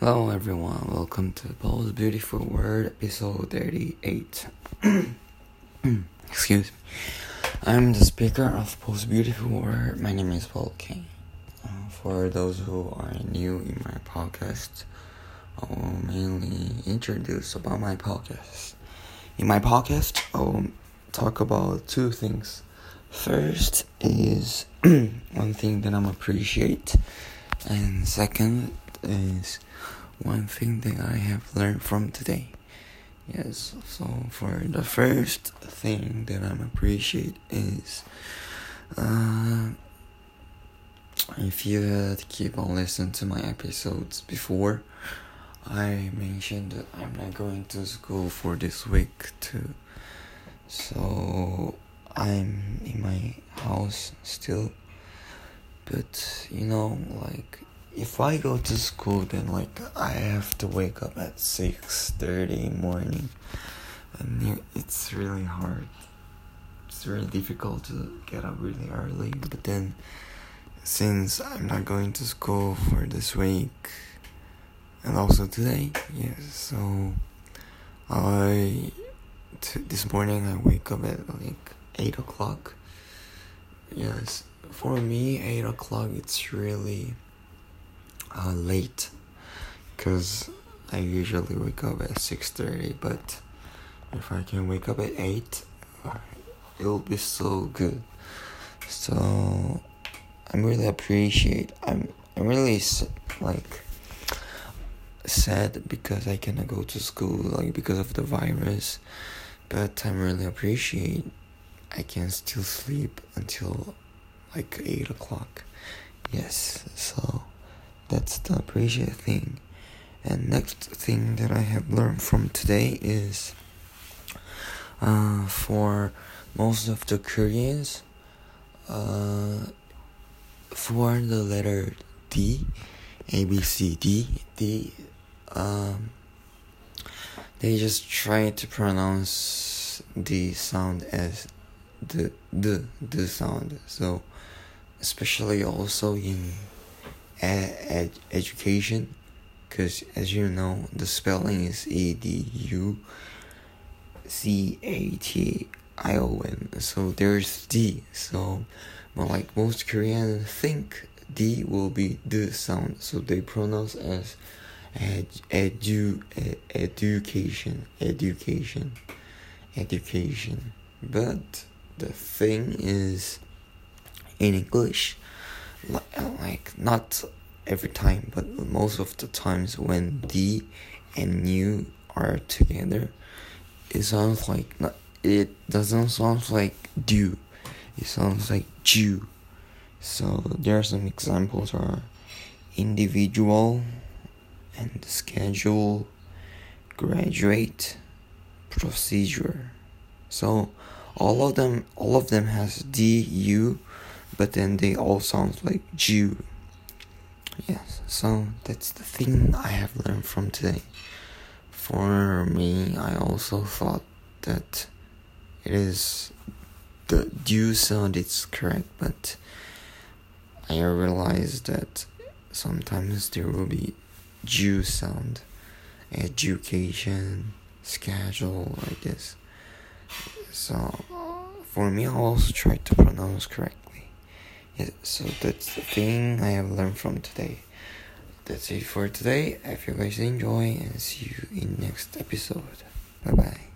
Hello, everyone. Welcome to Paul's Beautiful Word, episode 38. Excuse me. I'm the speaker of Paul's Beautiful Word. My name is Paul King. Uh, for those who are new in my podcast, I will mainly introduce about my podcast. In my podcast, I will talk about two things. First is one thing that I'm appreciate, and second is one thing that I have learned from today. Yes, so for the first thing that I'm appreciate is uh, if you had keep on listening to my episodes before, I mentioned that I'm not going to school for this week too. So I'm in my house still. But you know, like if I go to school, then like I have to wake up at six thirty morning, and it's really hard. It's really difficult to get up really early. But then, since I'm not going to school for this week, and also today, yes, so I t- this morning I wake up at like eight o'clock. Yes, for me, eight o'clock it's really uh, late because I usually wake up at 6:30 but if I can wake up at 8 uh, it'll be so good. So I'm really appreciate I'm I'm really like sad because I cannot go to school like because of the virus but I'm really appreciate I can still sleep until like 8 o'clock. Yes so that's the appreciate thing. And next thing that I have learned from today is uh, for most of the Koreans, uh, for the letter D, A B C D, D, um, they just try to pronounce the sound as the the the sound. So, especially also in ed- education because as you know the spelling is E D U C A T I O N. So there's D. So but like most Koreans think D will be the sound. So they pronounce as ed, edu ed, education education education. But the thing is in English not every time, but most of the times when D and U are together, it sounds like not. It doesn't sound like do. It sounds like Jew. So there are some examples are individual and schedule, graduate, procedure. So all of them all of them has D U but then they all sound like Jew. Yes, so that's the thing I have learned from today. For me, I also thought that it is the due sound is correct, but I realized that sometimes there will be Jew sound, education, schedule like this. So for me, I also try to pronounce correct. Yeah, so that's the thing I have learned from today. That's it for today. I hope you guys enjoy and see you in next episode. Bye bye.